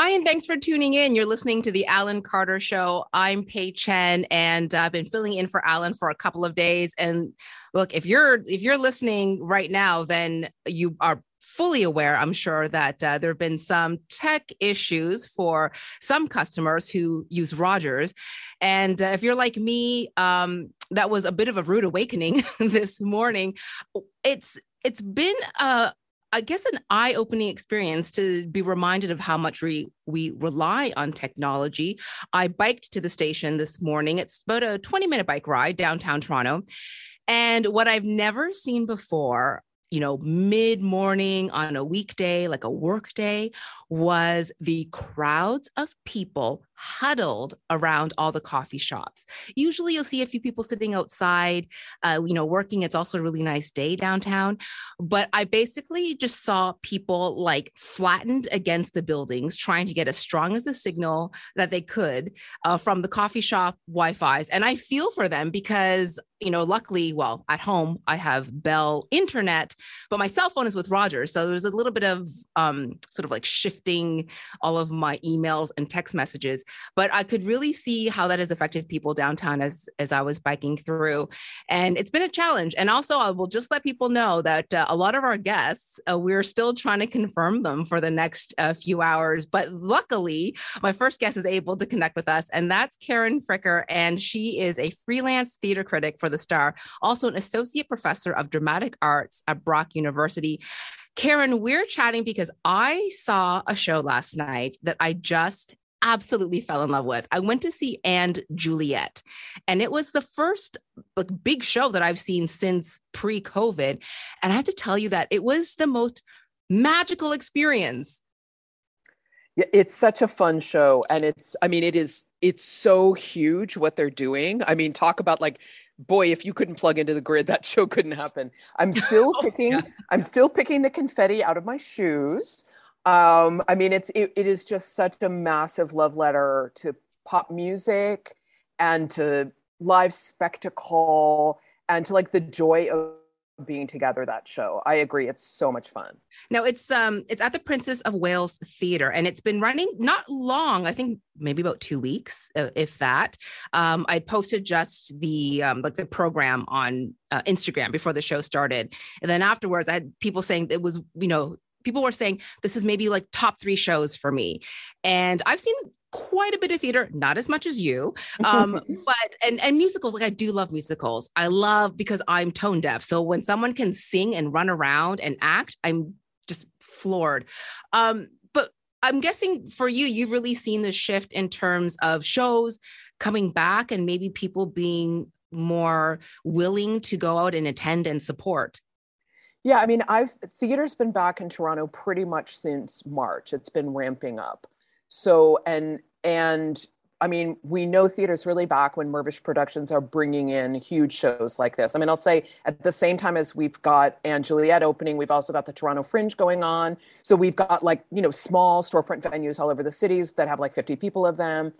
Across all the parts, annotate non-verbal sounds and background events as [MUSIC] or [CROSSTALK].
Hi, and thanks for tuning in. You're listening to the Alan Carter Show. I'm Pei Chen, and I've been filling in for Alan for a couple of days. And look, if you're if you're listening right now, then you are fully aware, I'm sure, that uh, there have been some tech issues for some customers who use Rogers. And uh, if you're like me, um, that was a bit of a rude awakening [LAUGHS] this morning. It's it's been a I guess an eye-opening experience to be reminded of how much we we rely on technology. I biked to the station this morning. It's about a 20-minute bike ride downtown Toronto. And what I've never seen before you know, mid morning on a weekday, like a work day, was the crowds of people huddled around all the coffee shops. Usually you'll see a few people sitting outside, uh, you know, working. It's also a really nice day downtown. But I basically just saw people like flattened against the buildings, trying to get as strong as a signal that they could uh, from the coffee shop Wi Fi's. And I feel for them because you know, luckily, well, at home I have Bell internet, but my cell phone is with Rogers. So there's a little bit of um, sort of like all of my emails and text messages but I could really see how that has affected people downtown as as I was biking through, and it's been a challenge. And also, I will just let people know that uh, a lot of our guests, uh, we're still trying to confirm them for the next uh, few hours. But luckily, my first guest is able to connect with us, and that's Karen Fricker, and she is a freelance theater critic for the Star, also an associate professor of dramatic arts at Brock University. Karen, we're chatting because I saw a show last night that I just absolutely fell in love with. I went to see And Juliet, and it was the first big show that I've seen since pre COVID. And I have to tell you that it was the most magical experience. Yeah, it's such a fun show. And it's, I mean, it is, it's so huge what they're doing. I mean, talk about like, boy, if you couldn't plug into the grid, that show couldn't happen. I'm [LAUGHS] still oh, picking, yeah. I'm still picking the confetti out of my shoes. Um, I mean, it's it, it is just such a massive love letter to pop music and to live spectacle and to like the joy of being together that show. I agree it's so much fun. No, it's um it's at the princess of wales theater and it's been running not long i think maybe about two weeks uh, if that. Um i posted just the um like the program on uh, instagram before the show started. And then afterwards i had people saying it was you know people were saying this is maybe like top three shows for me. And I've seen quite a bit of theater, not as much as you. Um, [LAUGHS] but and and musicals, like I do love musicals. I love because I'm tone deaf. So when someone can sing and run around and act, I'm just floored. Um, but I'm guessing for you, you've really seen the shift in terms of shows coming back and maybe people being more willing to go out and attend and support. Yeah, I mean, I've theater's been back in Toronto pretty much since March. It's been ramping up. So and and I mean, we know theater's really back when Mirvish Productions are bringing in huge shows like this. I mean, I'll say at the same time as we've got And Juliet opening, we've also got the Toronto Fringe going on. So we've got like, you know, small storefront venues all over the cities that have like 50 people of them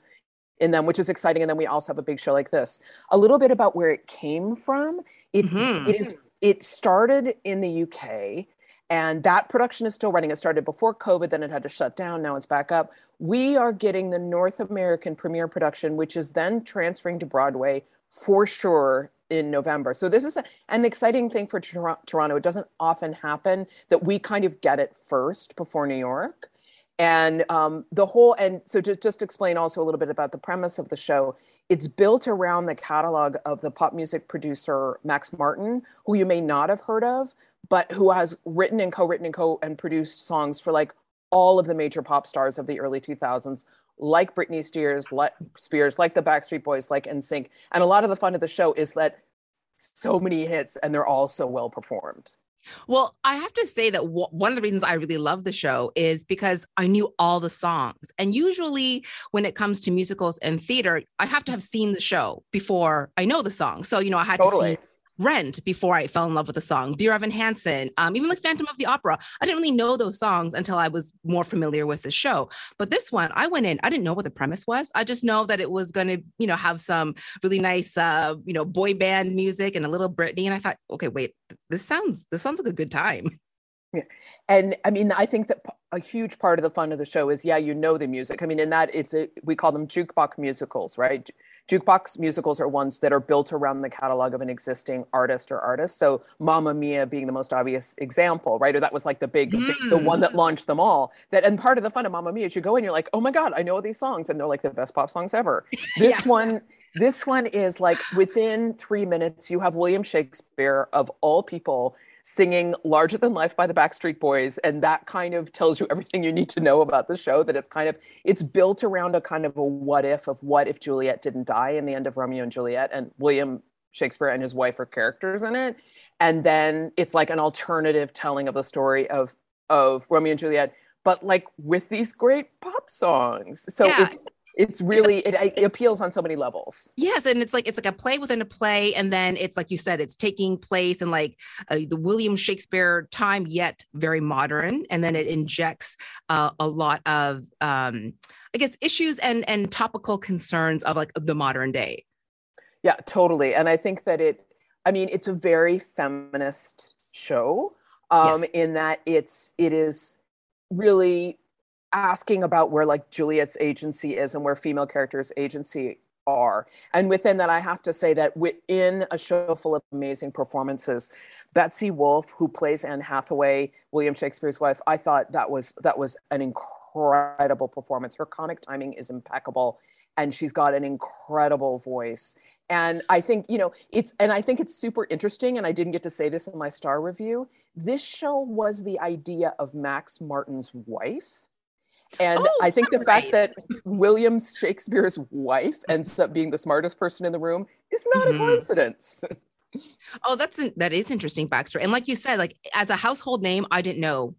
in them, which is exciting. And then we also have a big show like this. A little bit about where it came from. It's mm-hmm. it is it started in the UK and that production is still running. It started before COVID, then it had to shut down. Now it's back up. We are getting the North American premiere production, which is then transferring to Broadway for sure in November. So this is a, an exciting thing for Toronto. It doesn't often happen that we kind of get it first before New York. And um, the whole, and so to just explain also a little bit about the premise of the show, it's built around the catalog of the pop music producer Max Martin, who you may not have heard of, but who has written and co-written and co and produced songs for like all of the major pop stars of the early 2000s, like Britney Spears, like Spears, like the Backstreet Boys, like NSYNC. And a lot of the fun of the show is that so many hits and they're all so well performed. Well, I have to say that w- one of the reasons I really love the show is because I knew all the songs. And usually, when it comes to musicals and theater, I have to have seen the show before I know the song. So, you know, I had totally. to see Rent before I fell in love with the song, Dear Evan Hansen, um, even like Phantom of the Opera. I didn't really know those songs until I was more familiar with the show. But this one, I went in, I didn't know what the premise was. I just know that it was going to, you know, have some really nice, uh, you know, boy band music and a little Britney. And I thought, okay, wait, this sounds, this sounds like a good time. Yeah. And I mean, I think that a huge part of the fun of the show is, yeah, you know the music. I mean, in that it's a, we call them jukebox musicals, right? Jukebox musicals are ones that are built around the catalog of an existing artist or artist. So Mamma Mia being the most obvious example, right? Or that was like the big, mm. big the one that mm. launched them all. That and part of the fun of Mamma Mia is you go in, you're like, oh my God, I know these songs. And they're like the best pop songs ever. [LAUGHS] This yeah. one this one is like within three minutes, you have William Shakespeare, of all people, singing Larger Than Life by the Backstreet Boys. And that kind of tells you everything you need to know about the show, that it's kind of, it's built around a kind of a what if of what if Juliet didn't die in the end of Romeo and Juliet and William Shakespeare and his wife are characters in it. And then it's like an alternative telling of the story of, of Romeo and Juliet, but like with these great pop songs. So yeah. it's, it's really it's a, it, it, appeals on so many levels yes and it's like it's like a play within a play and then it's like you said it's taking place in like uh, the william shakespeare time yet very modern and then it injects uh, a lot of um i guess issues and and topical concerns of like the modern day yeah totally and i think that it i mean it's a very feminist show um yes. in that it's it is really asking about where like Juliet's agency is and where female characters' agency are. And within that, I have to say that within a show full of amazing performances, Betsy Wolfe, who plays Anne Hathaway, William Shakespeare's wife, I thought that was that was an incredible performance. Her comic timing is impeccable, and she's got an incredible voice. And I think, you know, it's and I think it's super interesting. And I didn't get to say this in my star review. This show was the idea of Max Martin's wife and oh, I think the right. fact that William Shakespeare's wife ends up being the smartest person in the room is not mm-hmm. a coincidence. [LAUGHS] oh, that's that is interesting backstory. And like you said, like as a household name, I didn't know,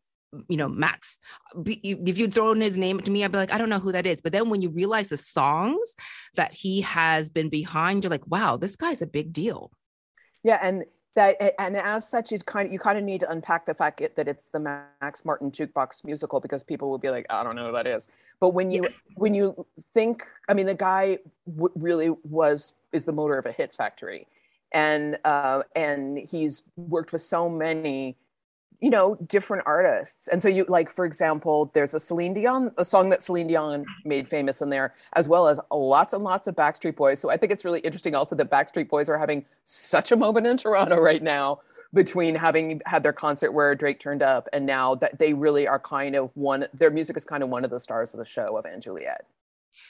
you know, Max. If you'd thrown his name to me, I'd be like, I don't know who that is. But then when you realize the songs that he has been behind, you're like, wow, this guy's a big deal. Yeah, and that and as such you kind of you kind of need to unpack the fact that it's the max martin jukebox musical because people will be like i don't know who that is. But when you when you think i mean the guy w- really was is the motor of a hit factory. And uh, and he's worked with so many you know different artists. And so you like for example there's a celine dion a song that celine dion made famous in there as well as lots and lots of backstreet boys. So i think it's really interesting also that backstreet boys are having such a moment in toronto right now between having had their concert where drake turned up and now that they really are kind of one their music is kind of one of the stars of the show of and juliet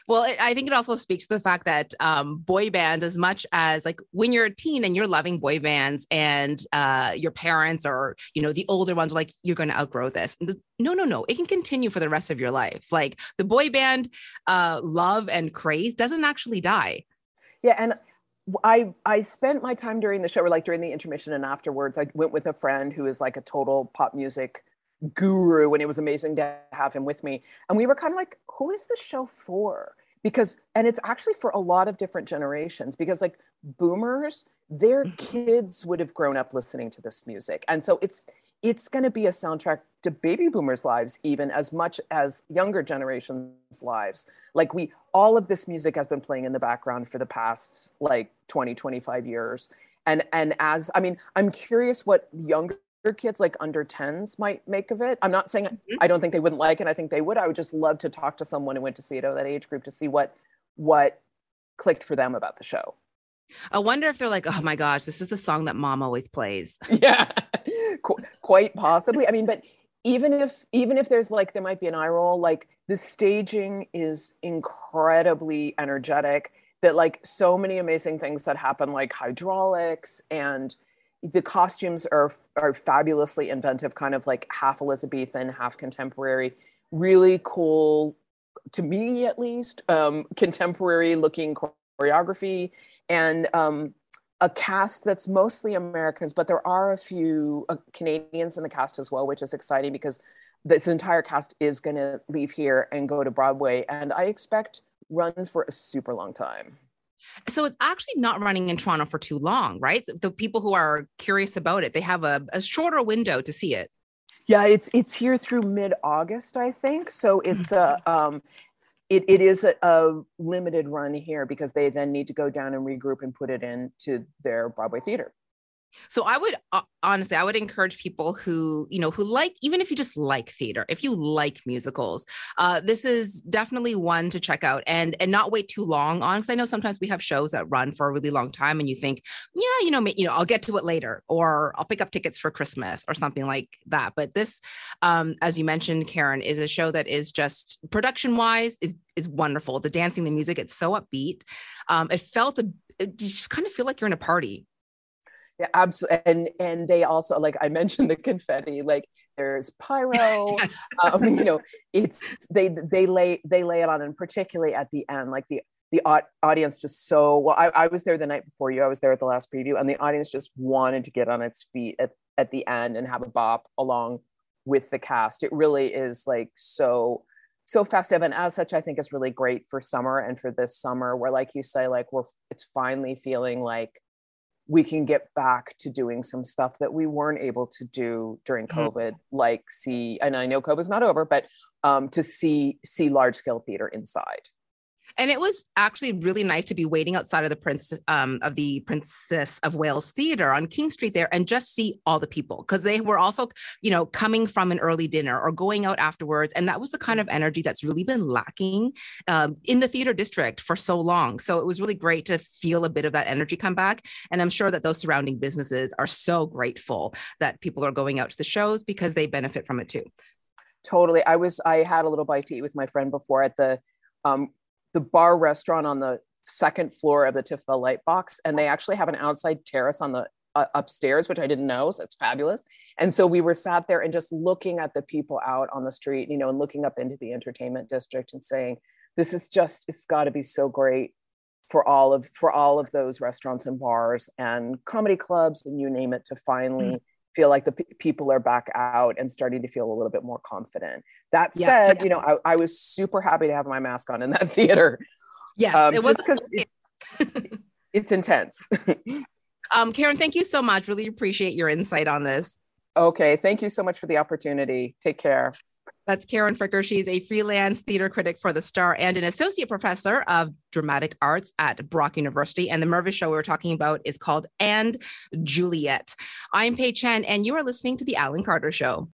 well, it, I think it also speaks to the fact that um, boy bands, as much as like when you're a teen and you're loving boy bands, and uh, your parents or you know the older ones are like, you're going to outgrow this. No, no, no. It can continue for the rest of your life. Like the boy band uh, love and craze doesn't actually die. Yeah, and I I spent my time during the show, or like during the intermission and afterwards. I went with a friend who is like a total pop music guru and it was amazing to have him with me and we were kind of like who is the show for? Because and it's actually for a lot of different generations because like boomers their mm-hmm. kids would have grown up listening to this music. And so it's it's going to be a soundtrack to baby boomers lives even as much as younger generations lives. Like we all of this music has been playing in the background for the past like 20 25 years. And and as i mean i'm curious what younger kids like under 10s might make of it. I'm not saying mm-hmm. I don't think they wouldn't like it. I think they would. I would just love to talk to someone who went to see it of that age group to see what what clicked for them about the show. I wonder if they're like, oh my gosh, this is the song that mom always plays. [LAUGHS] Yeah, Qu- quite possibly. I mean, but even if even if there's like there might be an eye roll, like the staging is incredibly energetic. That like so many amazing things that happen, like hydraulics and the costumes are are fabulously inventive, kind of like half Elizabethan, half contemporary. Really cool, to me at least, um, contemporary looking choreography and um, a cast that's mostly Americans, but there are a few uh, Canadians in the cast as well, which is exciting because this entire cast is going to leave here and go to Broadway, and I expect run for a super long time. So it's actually not running in Toronto for too long, right? The people who are curious about it, they have a, a shorter window to see it. Yeah, it's it's here through mid August, I think. So it's a um, it, it is a, a, limited run here because they then need to go down and regroup and put it into their Broadway theater. So I would uh, honestly, I would encourage people who, you know, who like, even if you just like theater, if you like musicals, uh, this is definitely one to check out and and not wait too long on. Because I know sometimes we have shows that run for a really long time, and you think, yeah, you know, you know, I'll get to it later, or I'll pick up tickets for Christmas or something like that. But this, um, as you mentioned, Karen, is a show that is just production wise is is wonderful. The dancing, the music, it's so upbeat. Um, it felt a, you kind of feel like you're in a party yeah, absolutely. And and they also like I mentioned the confetti. Like there's pyro. yes. um, you know, [LAUGHS] it's they they lay they lay it on, and particularly at the end, like the the audience just so well. I, I was there the night before you. I was there at the last preview, and the audience just wanted to get on its feet at at the end and have a bop along with the cast. It really is like so so festive and as such i think is really great for summer and for this summer where like you say like we're it's finally feeling like we can get back to doing some stuff that we weren't able to do during mm-hmm. COVID, mm-hmm. like see, and I know COVID's not over, but um, to see see large scale theater inside and it was actually really nice to be waiting outside of the prince um, of the princess of wales theater on king street there and just see all the people because they were also you know coming from an early dinner or going out afterwards. And that was the kind of energy that's really been lacking um, in the theater district for so long. So it was really great to feel a bit of that energy come back. And i'm sure that those surrounding businesses are so grateful that people are going out to the shows because they benefit from it too. Totally. I was i had a little bite to eat with my friend before at the um, the bar restaurant on the second floor of the TIFF Light Box, and they actually have an outside terrace on the uh, upstairs, which I didn't know. So it's fabulous. And so we were sat there and just looking at the people out on the street, you know, and looking up into the entertainment district and saying, "This is just, it's got to be so great for all of for all of those restaurants and bars and comedy clubs and you name it to finally." Mm-hmm. Feel like the p- people are back out and starting to feel a little bit more confident. That yeah. said, you know, I, I, was super happy to have my mask on in that [LAUGHS] theater. Yes, um, it was because it, [LAUGHS] it's intense. [LAUGHS] um, Karen, thank you so much. Really appreciate your insight on this. Okay, thank you so much for the opportunity. Take care. That's Karen Fricker. She's a freelance theater critic for The Star and an associate professor of dramatic arts at Brock University. And the Mirvish show we were talking about is called And Juliet. I'm Pei Chen, and you are listening to The Alan Carter Show.